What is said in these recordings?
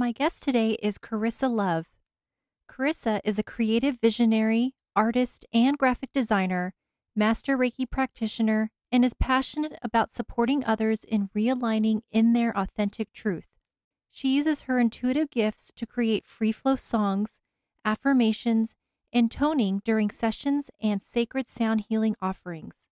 My guest today is Karissa Love. Karissa is a creative visionary, artist, and graphic designer, master Reiki practitioner, and is passionate about supporting others in realigning in their authentic truth. She uses her intuitive gifts to create free flow songs, affirmations, and toning during sessions and sacred sound healing offerings.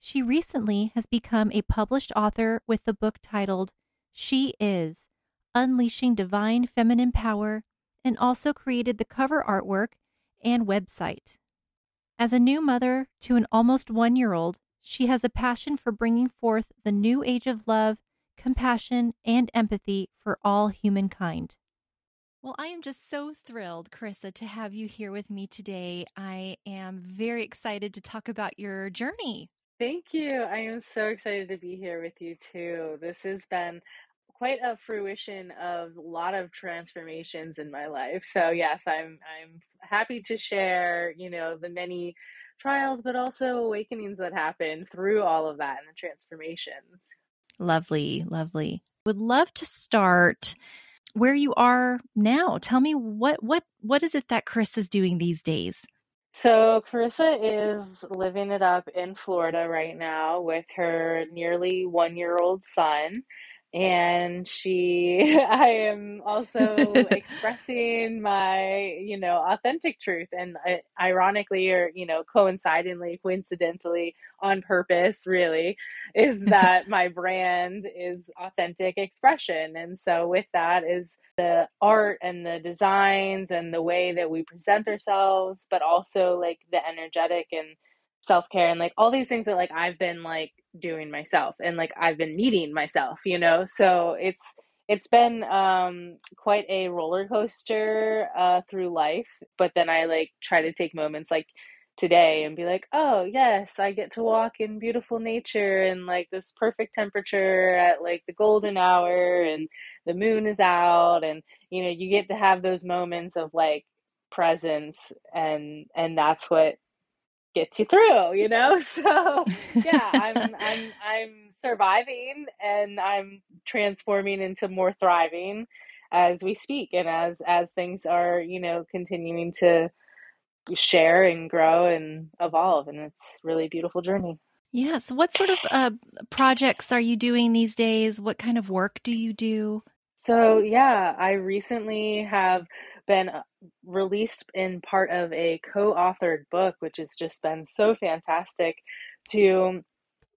She recently has become a published author with the book titled She Is Unleashing Divine Feminine Power, and also created the cover artwork and website. As a new mother to an almost one year old, she has a passion for bringing forth the new age of love, compassion, and empathy for all humankind. Well, I am just so thrilled, Karissa, to have you here with me today. I am very excited to talk about your journey. Thank you. I am so excited to be here with you too. This has been quite a fruition of a lot of transformations in my life. So yes, I'm I'm happy to share, you know, the many trials but also awakenings that happen through all of that and the transformations. Lovely, lovely. Would love to start where you are now. Tell me what what what is it that Chris is doing these days? So Karissa is living it up in Florida right now with her nearly one year old son and she i am also expressing my you know authentic truth and uh, ironically or you know coincidentally coincidentally on purpose really is that my brand is authentic expression. And so with that is the art and the designs and the way that we present ourselves but also like the energetic and self-care and like all these things that like I've been like doing myself and like I've been meeting myself, you know? So it's it's been um quite a roller coaster uh through life, but then I like try to take moments like today and be like, "Oh, yes, I get to walk in beautiful nature and like this perfect temperature at like the golden hour and the moon is out and you know, you get to have those moments of like presence and and that's what gets you through, you know? So yeah, I'm I'm I'm surviving and I'm transforming into more thriving as we speak and as as things are, you know, continuing to share and grow and evolve and it's really beautiful journey. Yeah. So what sort of uh, projects are you doing these days? What kind of work do you do? So yeah, I recently have been released in part of a co-authored book which has just been so fantastic to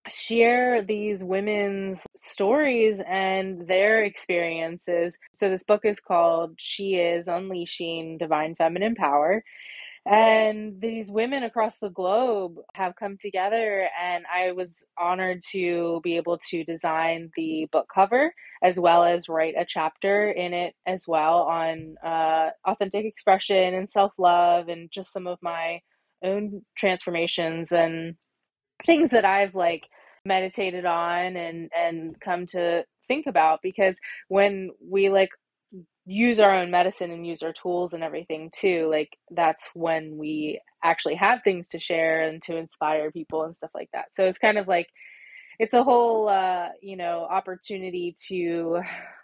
share these women's stories and their experiences. So this book is called She is Unleashing Divine Feminine Power and these women across the globe have come together, and I was honored to be able to design the book cover as well as write a chapter in it as well on uh, authentic expression and self love and just some of my own transformations and things that I've like meditated on and and come to think about because when we like use our own medicine and use our tools and everything too like that's when we actually have things to share and to inspire people and stuff like that so it's kind of like it's a whole uh you know opportunity to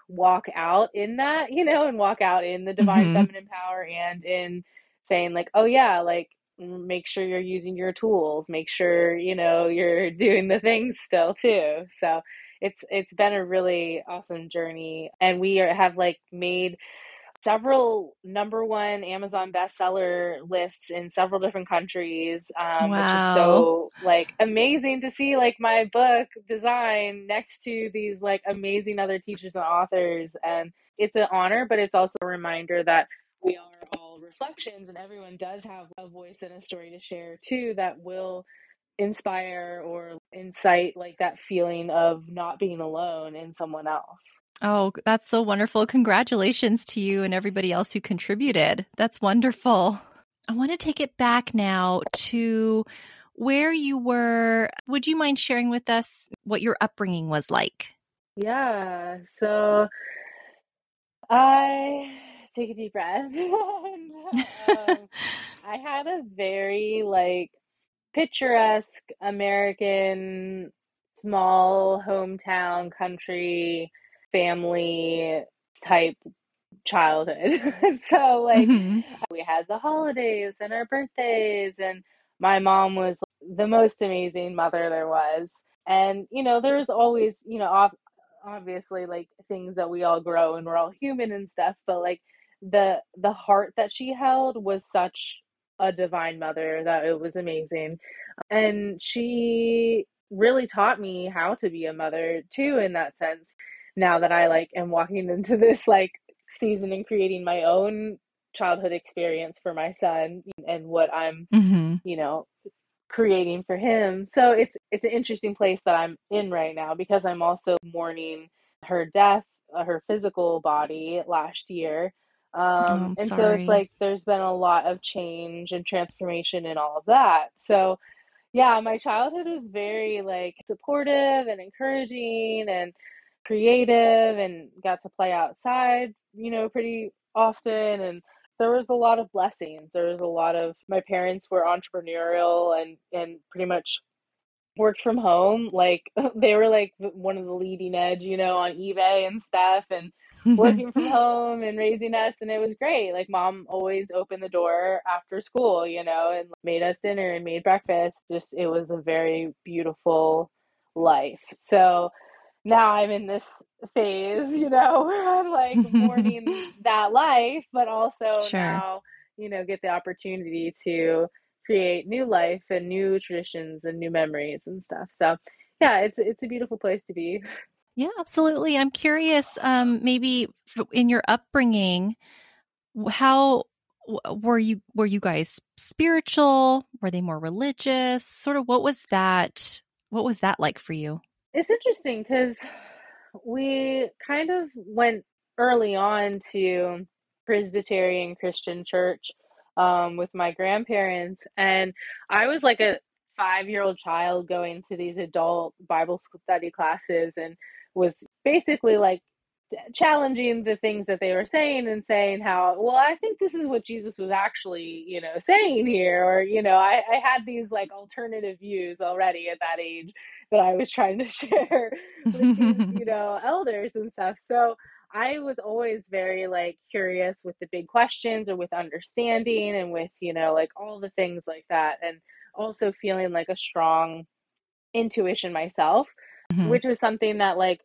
walk out in that you know and walk out in the divine mm-hmm. feminine power and in saying like oh yeah like make sure you're using your tools make sure you know you're doing the things still too so it's it's been a really awesome journey and we are, have like made several number one Amazon bestseller lists in several different countries, um, which is Wow. so like amazing to see like my book design next to these like amazing other teachers and authors. And it's an honor, but it's also a reminder that we are all reflections and everyone does have a voice and a story to share too that will inspire or incite like that feeling of not being alone in someone else. Oh, that's so wonderful. Congratulations to you and everybody else who contributed. That's wonderful. I want to take it back now to where you were. Would you mind sharing with us what your upbringing was like? Yeah, so I take a deep breath. and, um, I had a very like picturesque American small hometown country family type childhood. so like Mhm. we had the holidays and our birthdays and my mom was the most amazing mother there was. And you know, there's always, you know, ob- obviously like things that we all grow and we're all human and stuff, but like the the heart that she held was such a divine mother that it was amazing. And she really taught me how to be a mother too in that sense. Now that I like am walking into this like season and creating my own childhood experience for my son and what I'm, Mhm. you know, creating for him. So it's it's an interesting place that I'm in right now because I'm also mourning her death, uh, her physical body last year. Oh, Um, I'm and so it's like there's been a lot of change and transformation and all of that. So yeah, my childhood was very like supportive and encouraging and creative and got to play outside, you know, pretty often and there was a lot of blessings. There was a lot of my parents were entrepreneurial and and pretty much worked from home. Like they were like one of the leading edge, you know, on eBay and stuff and working mm-hmm. from home and raising us and it was great. Like mom always opened the door after school, you know, and made us dinner and made breakfast. Just it was a very beautiful life. So now I'm in this phase, you know, where I'm like mourning that life, but also Sure. now, you know, get the opportunity to create new life and new traditions and new memories and stuff. So yeah, it's it's a beautiful place to be. Yeah, absolutely. I'm curious, um, maybe in your upbringing, how were you were you guys spiritual? Were they more religious? Sort of what was that what was that like for you? It's interesting because we kind of went early on to Presbyterian Christian church um, with my grandparents, and I was like a five year old child going to these adult Bible study classes and was basically like challenging the things that they were saying and saying how well i think this is what jesus was actually you know saying here or you know i, I had these like alternative views already at that age that i was trying to share with these you know elders and stuff so i was always very like curious with the big questions or with understanding and with you know like all the things like that and also feeling like a strong intuition myself Mhm. which was something that like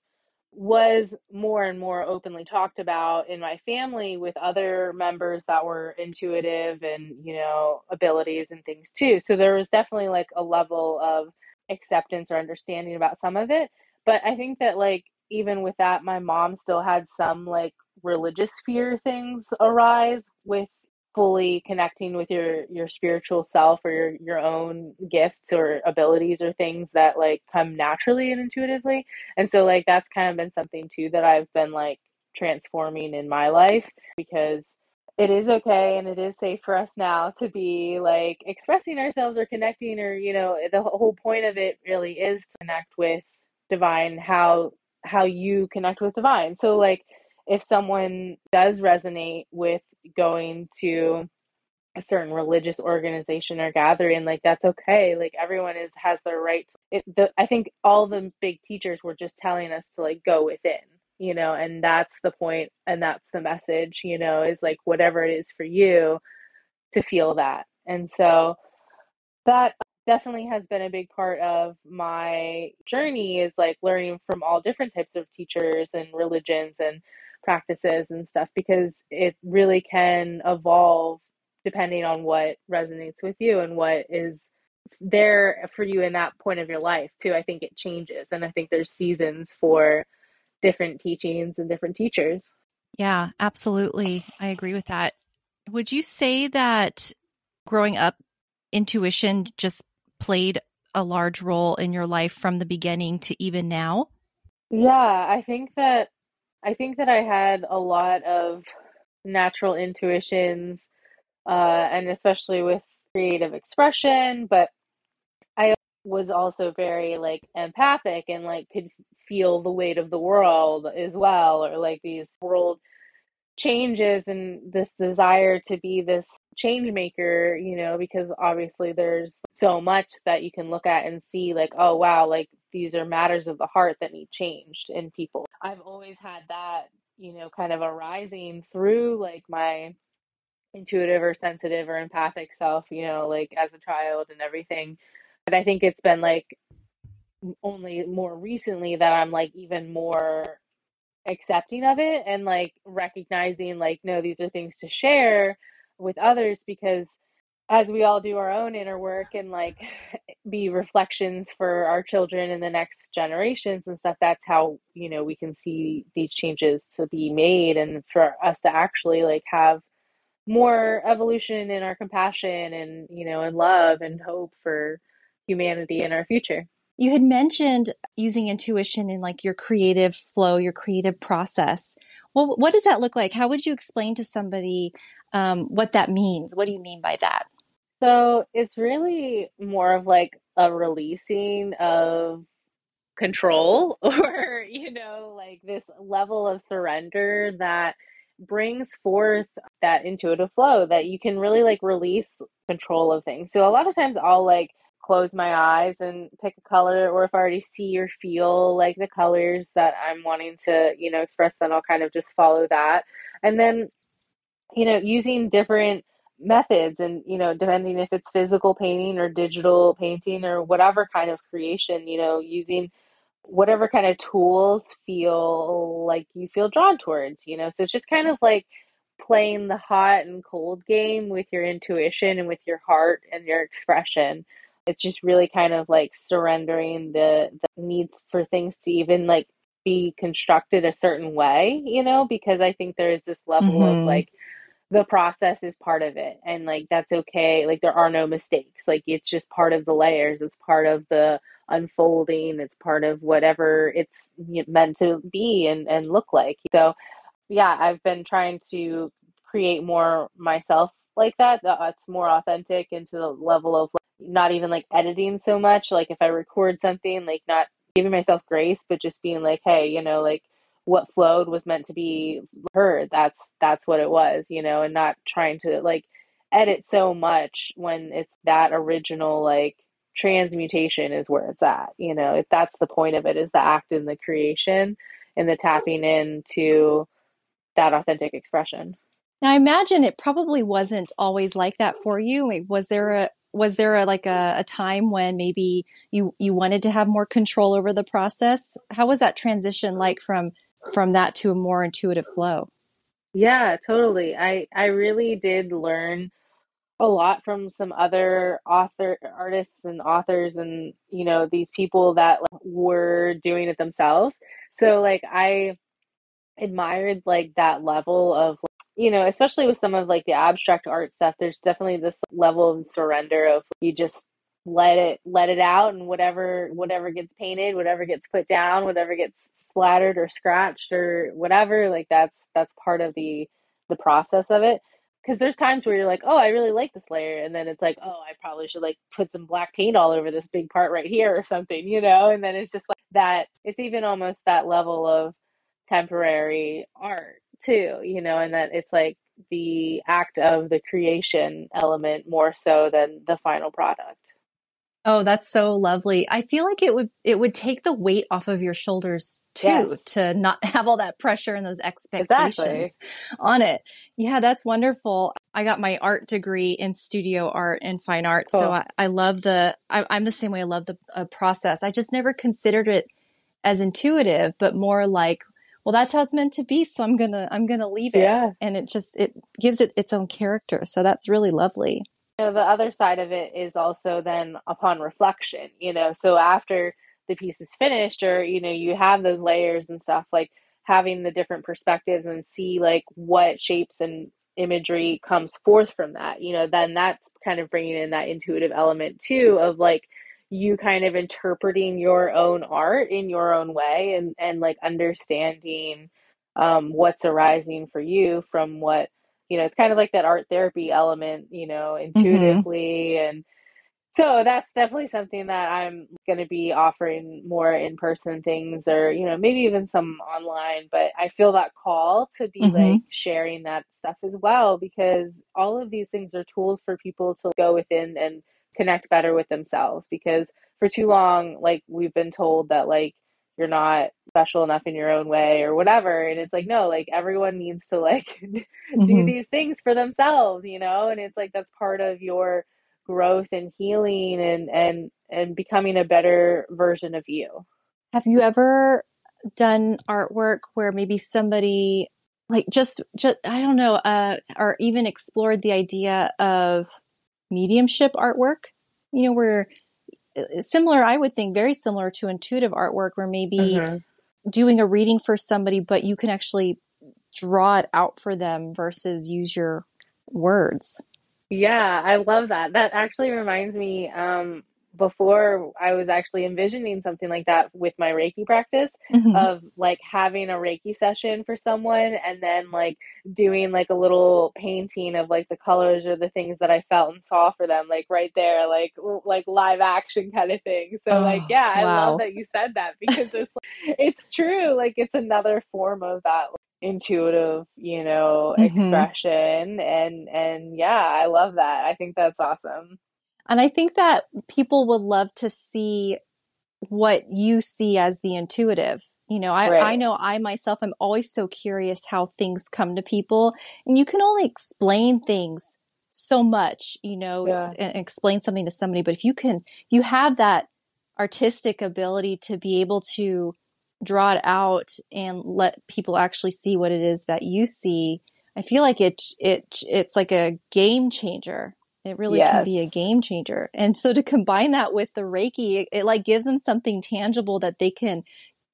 was more and more openly talked about in my family with other members that were intuitive and you know abilities and things too. So there was definitely like a level of acceptance or understanding about some of it. But i think that like even with that my mom still had some like religious fear things arise with fully connecting with your your spiritual self or your your own gifts or abilities or things that like come naturally and intuitively. And so like that's kind of been something too that I've been like transforming in my life because it is okay and it is safe for us now to be like expressing ourselves or connecting or you know the whole point of it really is to connect with divine how how you connect with divine. So like if someone does resonate with going to a certain religious organization or gathering like that's okay like everyone is has their right it the i think all the big teachers were just telling us to like go within you know and that's the point and that's the message you know is like whatever it is for you to feel that. And so that definitely has been a big part of my journey is like learning from all different types of teachers and religions and practices and stuff because it really can evolve depending on what resonates with you and what is there for you in that point of your life too. I think it changes and I think there's seasons for different teachings and different teachers. Yeah, absolutely. I agree with that. Would you say that growing up intuition just played a large role in your life from the beginning to even now? Yeah, I think that I think that I had a lot of natural intuitions uh, and especially with creative expression, but I was also very like empathic and like could feel the weight of the world as well, or like these world changes and this desire to be this change maker, you know, because obviously there's so much that you can look at and see, like, oh, wow, like these are matters of the heart that need changed in people. I've always had that, you know, kind of arising through like my intuitive or sensitive or empathic self, you know, like as a child and everything. But I think it's been like only more recently that I'm like even more accepting of it and like recognizing like no these are things to share with others because as we all do our own inner work and like be reflections for our children and the next generations and stuff that's how you know we can see these changes to be made and for us to actually like have more evolution in our compassion and you know and love and hope for humanity in our future. You had mentioned using intuition in like your creative flow your creative process. Well what does that look like? How would you explain to somebody um, what that means? What do you mean by that so it's really more of like a releasing of control or you know like this level of surrender that brings forth that intuitive flow that you can really like release control of things. So a lot of times I'll like close my eyes and pick a color or if I already see or feel like the colors that I'm wanting to, you know, express then I'll kind of just follow that. And then you know, using different methods and you know depending if it's physical painting or digital painting or whatever kind of creation you know using whatever kind of tools feel like you feel drawn towards, you know? So it's just kind of like playing the hot and cold game with your intuition and with your heart and your expression. It's just really kind of like surrendering the, the need for things to even like be constructed a certain way, you know, because I think there is this level mm-hmm. of like the process is part of it and like that's okay. Like there are no mistakes. Like it's just part of the layers. It's part of the unfolding. It's part of whatever it's meant to be and, and look like. So, yeah, I've been trying to create more myself like that. that's uh, more authentic into the level of like, not even like editing so much. Like if I record something, like not giving myself grace, but just being like, hey, you know, like what flowed was meant to be heard. That's that's what it was, you know, and not trying to like edit so much when it's that original like transmutation is where it's at. You know, if that's the point of it, is the act and the creation and the tapping into that authentic expression. Now, I imagine it probably wasn't always like that for you. Was there a was there a, like a, a time when maybe you you wanted to have more control over the process? How was that transition like from from that to a more intuitive flow? Yeah, totally. I I really did learn a lot from some other author artists and authors and you know these people that like, were doing it themselves so like i admired like that level of you know especially with some of like the abstract art stuff there's definitely this level of surrender of you just let it let it out and whatever whatever gets painted whatever gets put down whatever gets splattered or scratched or whatever like that's that's part of the the process of it because there's times where you're like, oh, I really like this layer, and then it's like, oh, I probably should like put some black paint all over this big part right here or something, you know, and then it's just like that. It's even almost that level of temporary art too, you know, and that it's like the act of the creation element more so than the final product. Oh, that's so lovely. I feel like it would it would take the weight off of your shoulders too yes. to not have all that pressure and those expectations exactly. on it. Yeah, that's wonderful. I got my art degree in studio art and fine art, cool. so I, I, love the. I, am the same way. I love the uh, process. I just never considered it as intuitive, but more like well, that's how it's meant to be. So I'm going to, I'm to leave it. Yeah. And it just, it gives it its own character. So that's really lovely. You know, the other side of it is also then upon reflection, you know, so after the piece is finished or, you know, you have those layers and stuff, like having the different perspectives and see like what shapes and imagery comes forth from that, you know, then that's kind of bringing in that intuitive element too of like, you kind of interpreting your own art in your own way and and like understanding um, what's arising for you from what you know it's kind of like that art therapy element you know Mm-hmm. intuitively and so that's definitely something that I'm going to be offering more in person things or, you know, maybe even some online. But I feel that call to be Mhm. like sharing that stuff as well because all of these things are tools for people to go within and connect better with themselves. Because for too long, like we've been told that, like, you're not special enough in your own way or whatever. And it's like, no, like everyone needs to like do Mhm. these things for themselves, you know? And it's like that's part of your growth and healing and and and becoming a better version of you. Have you ever done artwork where maybe somebody like just just I don't know uh or even explored the idea of mediumship artwork? You know, where uh, similar I would think very similar to intuitive artwork where maybe Mhm. Doing a reading for somebody but you can actually draw it out for them versus use your words. Yeah, I love that. That actually reminds me, um, before I was actually envisioning something like that with my Reiki practice Mhm. of like having a Reiki session for someone and then like doing like a little painting of like the colors or the things that I felt and saw for them, like right there, like like live action kind of thing. So like, Oh, yeah, I wow. love that you said that because it's like, it's true. Like it's another form of that like, intuitive, you know, Mhm. expression and and yeah, I love that. I think that's awesome. And I think that people would love to see what you see as the intuitive. You know, I, I know I myself, I'm always so curious how things come to people. And you can only explain things so much, you know, Yeah. and explain something to somebody. But if you can, if you have that artistic ability to be able to draw it out and let people actually see what it is that you see, I feel like it, it, it's like a game changer. It really can be a game changer. And so to combine that with the Reiki, it, it like gives them something tangible that they can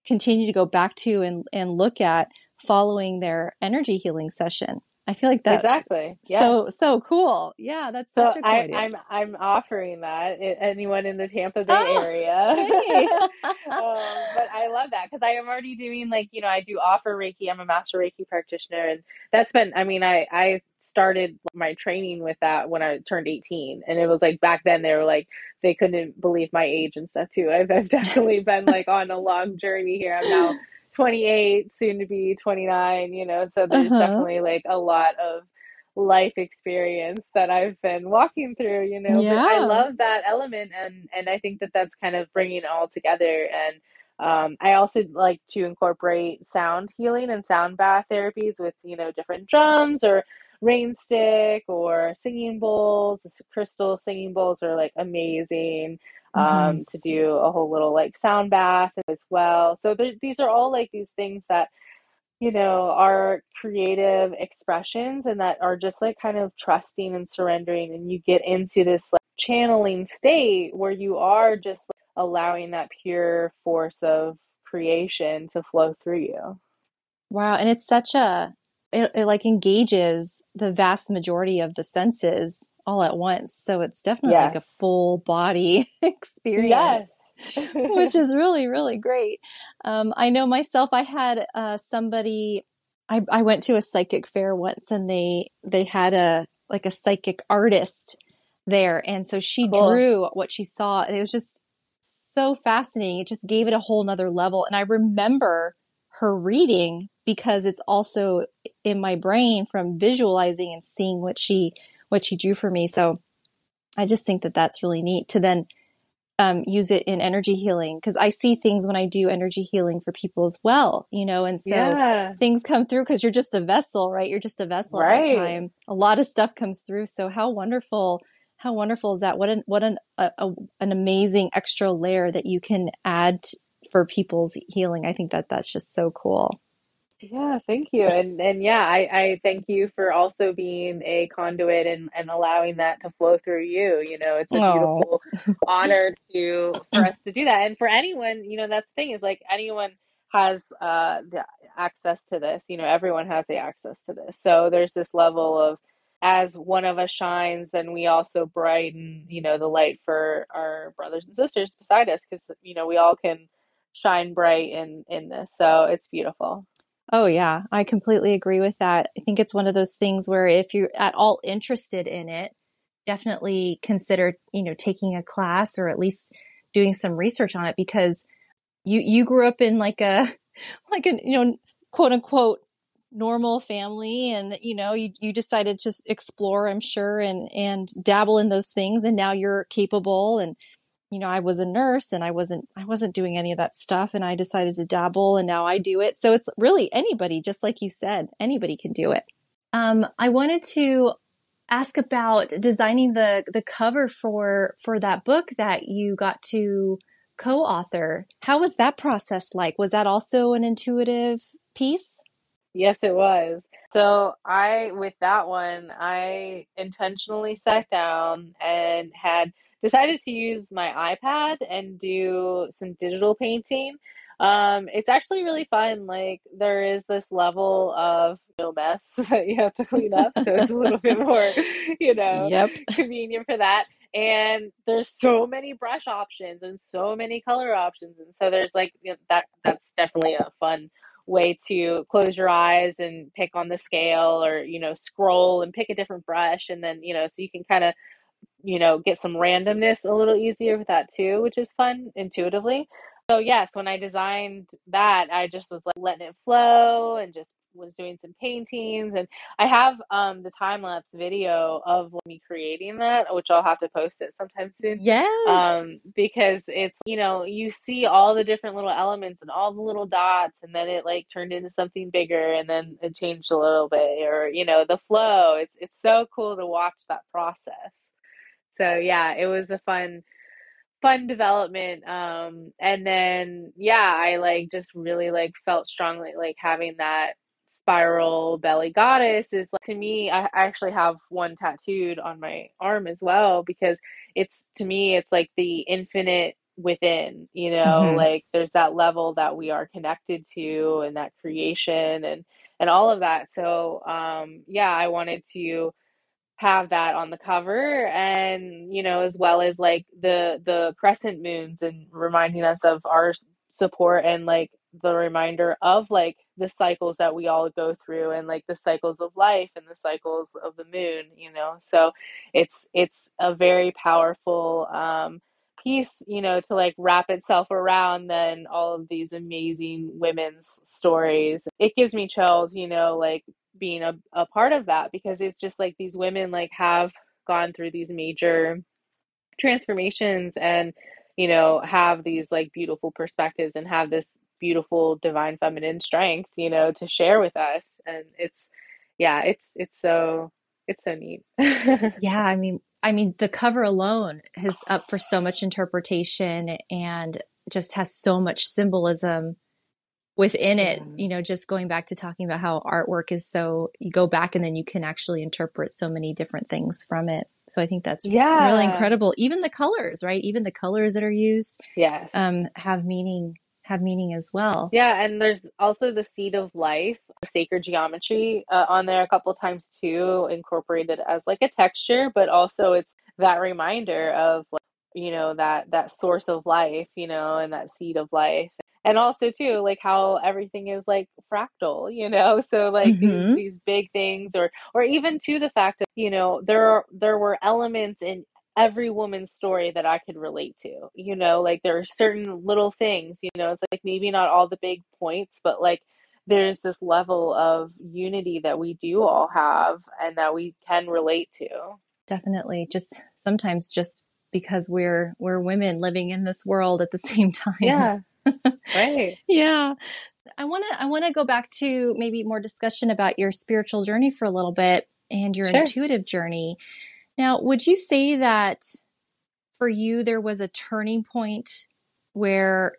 continue to go back to and, and look at following their energy healing session. I feel like that's Exactly. Yeah. so, so cool. Yeah, that's So such a cool I, idea. I'm I'm offering that anyone in the Tampa Bay Oh, area. hey. um, but I love that because I am already doing like you know I do offer Reiki. I'm a master Reiki practitioner, and that's been I mean I I started my training with that when I turned 18, and it was like back then they were like they couldn't believe my age and stuff too. I've I've definitely been like on a long journey here. I'm now 28, soon to be 29. You know, so there's Uh-huh. definitely like a lot of life experience that I've been walking through, you know, but I love that element and and I think that that's kind of bringing it all together and um, I also like to incorporate sound healing and sound bath therapies with, you know, different drums or rain stick or singing bowls. The crystal singing bowls are like amazing um, to do a whole little like sound bath as well. So there, these are all like these things that you know, are creative expressions and that are just like kind of trusting and surrendering. And you get into this like channeling state where you are just like, allowing that pure force of creation to flow through you. Wow. And it's such a, it, it like engages the vast majority of the senses all at once. So it's definitely like a full body experience. Yes. which is really really great um, i know myself i had uh, somebody I, I went to a psychic fair once and they they had a like a psychic artist there and so she Cool. drew what she saw and it was just so fascinating it just gave it a whole nother level and i remember her reading because it's also in my brain from visualizing and seeing what she what she drew for me so i just think that that's really neat to then um, use it in energy healing because I see things when I do energy healing for people as well, you know, and so yeah. things come through because you're just a vessel, right? You're just a vessel at Right. that time. A lot of stuff comes through. So how wonderful, how wonderful is that? What an what an a, a, an amazing extra layer that you can add for people's healing. I think that that's just so cool. Yeah, thank you. And and yeah, I, I thank you for also being a conduit and, and allowing that to flow through you. You know, it's a beautiful honor to for us to do that. And for anyone, you know, that's the thing is like anyone has uh the access to this. You know, everyone has the access to this. So there's this level of as one of us shines, then we also brighten, you know, the light for our brothers and sisters beside us because you know we all can shine bright in in this. So it's beautiful. Oh, yeah, I completely agree with that. I think it's one of those things where if you're at all interested in it, definitely consider, you know, taking a class or at least doing some research on it because you you grew up in like a like a, you know, quote unquote normal family and you know you, you decided to explore i'm sure and and dabble in those things and now you're capable and you know, I was a nurse and I wasn't I wasn't doing any of that stuff and I decided to dabble and now I do it. So it's really anybody, just like you said, anybody can do it. Um, I wanted to ask about designing the the cover for for that book that you got to co-author. How was that process like? Was that also an intuitive piece? Yes, it was. So I, with that one, I intentionally sat down and had decided to use my iPad and do some digital painting. Um, it's actually really fun. Like there is this level of no mess that you have to clean up, so it's a little bit more, you know, Yep. convenient for that. And there's so many brush options and so many color options, and so there's like you know, that. That's definitely a fun way to close your eyes and pick on the scale or you know scroll and pick a different brush and then you know so you can kind of you know get some randomness a little easier with that too which is fun intuitively so yes when i designed that i just was like letting it flow and just was doing some paintings and I have um the time lapse video of me creating that, which I'll have to post it sometime soon. Yes. Um, because it's you know, you see all the different little elements and all the little dots and then it like turned into something bigger and then it changed a little bit or you know, the flow. It's it's so cool to watch that process. So yeah, it was a fun fun development um and then yeah i like just really like felt strongly like having that spiral belly goddess is like to me i actually have one tattooed on my arm as well because it's to me it's like the infinite within you know hmm like there's that level that we are connected to and that creation and and all of that. So um yeah i wanted to have that on the cover and you know as well as like the the crescent moons and reminding us of our support and like the reminder of like the cycles that we all go through and like the cycles of life and the cycles of the moon you know? So it's it's a very powerful um piece you know to like wrap itself around then all of these amazing women's stories. It gives me chills you know like being a, a part of that because it's just like these women like have gone through these major transformations and you know have these like beautiful perspectives and have this beautiful divine feminine strength you know to share with us. And it's yeah it's it's so it's so neat. Yeah, I mean, I mean, the cover alone is up for so much interpretation and just has so much symbolism within it. You know, just going back to talking about how artwork is so, you go back and then you can actually interpret so many different things from it. So I think that's yeah. really incredible. Even the colors, right? Even the colors that are used yes um, have meaning, have meaning as well. Yeah, and there's also the seed of life, sacred geometry, uh, on there a couple times too, incorporated as like a texture, but also it's that reminder of like, you know, that that source of life, you know, and that seed of life. And also too, like how everything is like fractal, you know, so like these hmm these big things or or even to the fact that, you know, there are there were elements in every woman's story that I could relate to. You know, like there are certain little things, you know, it's like maybe not all the big points, but like there's this level of unity that we do all have and that we can relate to. Definitely. Just sometimes just because we're, we're women living in this world at the same time. Yeah, right. Yeah. I want to I want to go back to maybe more discussion about your spiritual journey for a little bit and your Sure. intuitive journey. Now, would you say that for you there was a turning point where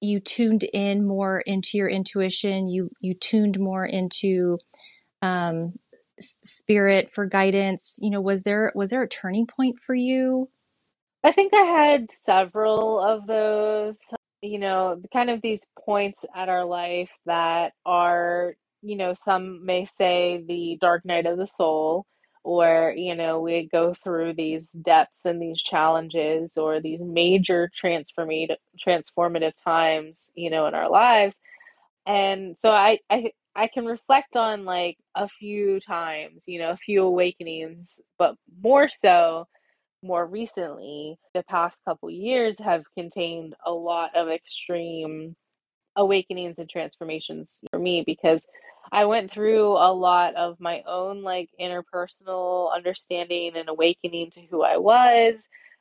you tuned in more into your intuition. You you tuned more into um, spirit for guidance. You know, was there was there a turning point for you? I think I had several of those, you know, kind of these points at our life that are, you know, some may say the dark night of the soul, or, you know, we go through these depths and these challenges or these major transformative transformative times, you know, in our lives. And so I, I I can reflect on like a few times, you know, a few awakenings, but more so more recently, the past couple years have contained a lot of extreme awakenings and transformations for me because I went through a lot of my own like interpersonal understanding and awakening to who I was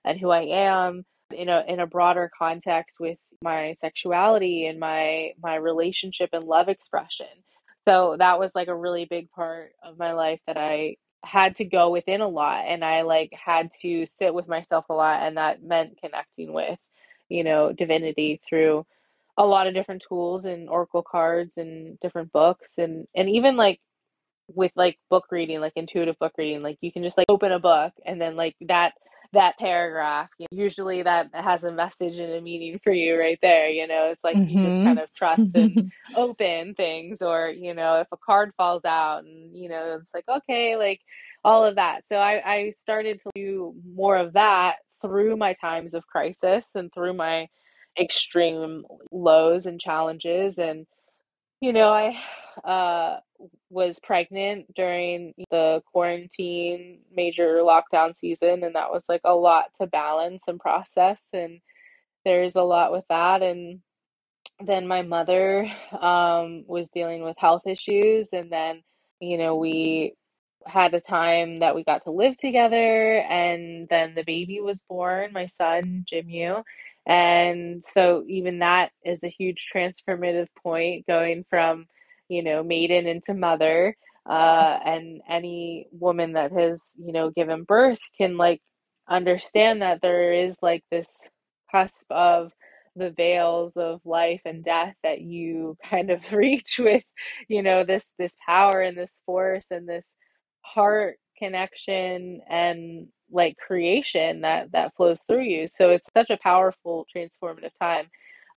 and who I am in a in a broader context with my sexuality and my my relationship and love expression. So that was like a really big part of my life that I had to go within a lot and I like had to sit with myself a lot and that meant connecting with, you know, divinity through a lot of different tools and oracle cards and different books and and even like with like book reading, like intuitive book reading, like you can just like open a book and then like that that paragraph usually that has a message and a meaning for you right there you know it's like mm-hmm. you just kind of trust and open things or you know if a card falls out and you know it's like okay like all of that so i i started to do more of that through my times of crisis and through my extreme lows and challenges and you know i uh was pregnant during the quarantine major lockdown season and that was like a lot to balance and process and there's a lot with that and then my mother um, was dealing with health issues and then you know we had a time that we got to live together and then the baby was born my son Jimmy and so even that is a huge transformative point going from you know, maiden into mother. Uh, and any woman that has, you know, given birth can like understand that there is like this cusp of the veils of life and death that you kind of reach with, you know, this this power and this force and this heart connection and like creation that that flows through you. So it's such a powerful transformative time.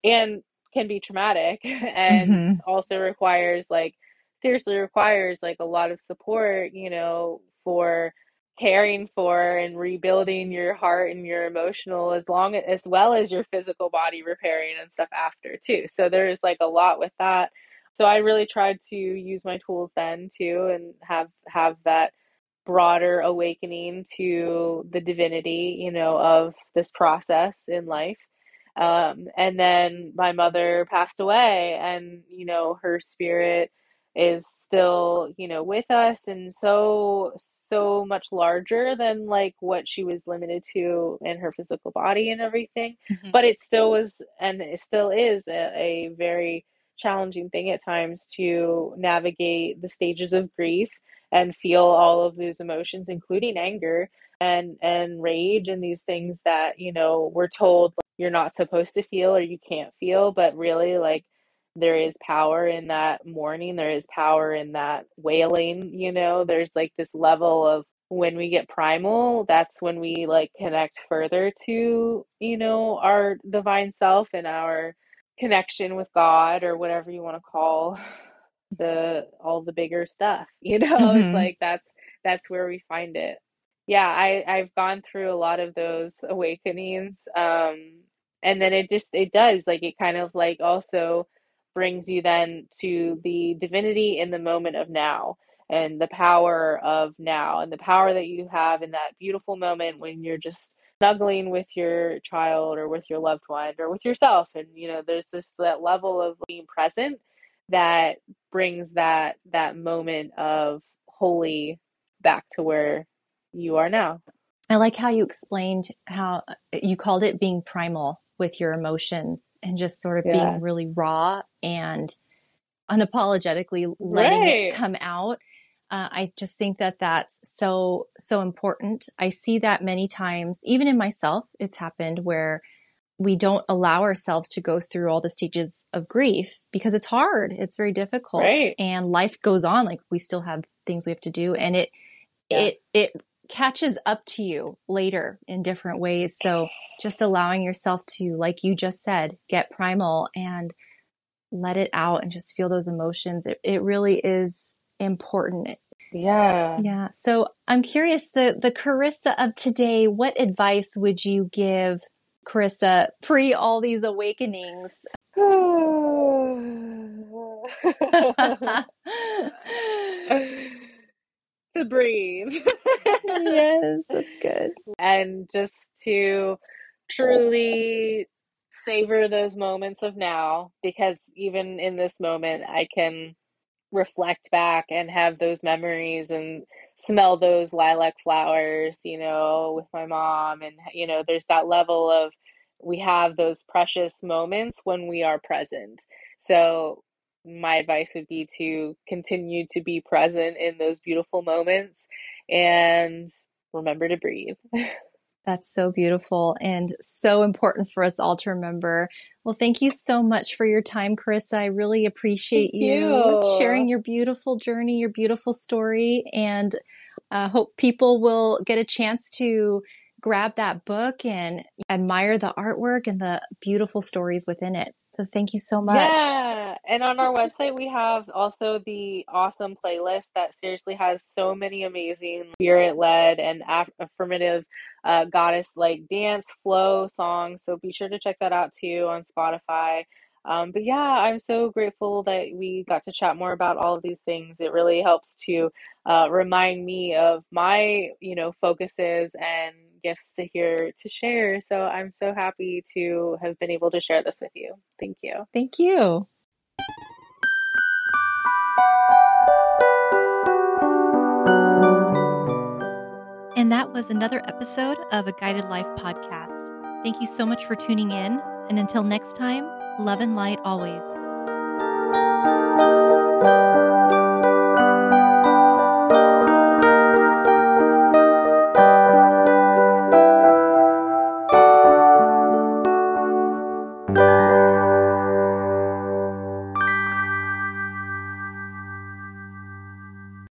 And can be traumatic and mm-hmm. also requires like seriously requires like a lot of support, you know, for caring for and rebuilding your heart and your emotional as long as well as your physical body repairing and stuff after too. So there's like a lot with that. So I really tried to use my tools then too and have have that broader awakening to the divinity, you know, of this process in life. Um, and then my mother passed away, and you know, her spirit is still, you know, with us, and so so much larger than like what she was limited to in her physical body and everything. Mm-hmm. But it still was, and it still is a, a very challenging thing at times to navigate the stages of grief and feel all of those emotions, including anger and and rage and these things that you know we're told you're not supposed to feel or you can't feel, but really like there is power in that mourning, there is power in that wailing, you know, there's like this level of when we get primal, that's when we like connect further to, you know, our divine self and our connection with God or whatever you want to call the all the bigger stuff, you know, mm-hmm. it's like that's that's where we find it yeah i i've gone through a lot of those awakenings um and then it just it does like it kind of like also brings you then to the divinity in the moment of now and the power of now and the power that you have in that beautiful moment when you're just snuggling with your child or with your loved one or with yourself and you know there's this that level of being present that brings that that moment of holy back to where you are now. I like how you explained how you called it being primal with your emotions and just sort of yeah. being really raw and unapologetically letting right. it come out. Uh, I just think that that's so, so important. I see that many times, even in myself, it's happened where we don't allow ourselves to go through all the stages of grief because it's hard. It's very difficult. Right. And life goes on. Like we still have things we have to do. And it, yeah. it, it catches up to you later in different ways. So just allowing yourself to, like you just said, get primal and let it out and just feel those emotions. It, it really is important. Yeah. Yeah. So I'm curious, the, the Karissa of today, what advice would you give Karissa pre all these awakenings? to breathe. yes, that's good. And just to truly savor those moments of now because even in this moment I can reflect back and have those memories and smell those lilac flowers, you know, with my mom and you know, there's that level of we have those precious moments when we are present. So my advice would be to continue to be present in those beautiful moments and remember to breathe. That's so beautiful and so important for us all to remember. Well, thank you so much for your time, Karissa. I really appreciate you. you. sharing your beautiful journey, your beautiful story, and I uh, hope people will get a chance to grab that book and admire the artwork and the beautiful stories within it. So thank you so much. Yeah. And on our website, we have also the awesome playlist that seriously has so many amazing spirit led and affirmative uh, goddess like dance flow songs. So be sure to check that out too on Spotify. Um, but yeah, I'm so grateful that we got to chat more about all of these things. It really helps to uh, remind me of my, you know, focuses and gifts to hear to share. So I'm so happy to have been able to share this with you. Thank you. Thank you. And that was another episode of a Guided Life podcast. Thank you so much for tuning in. And until next time, love and light always.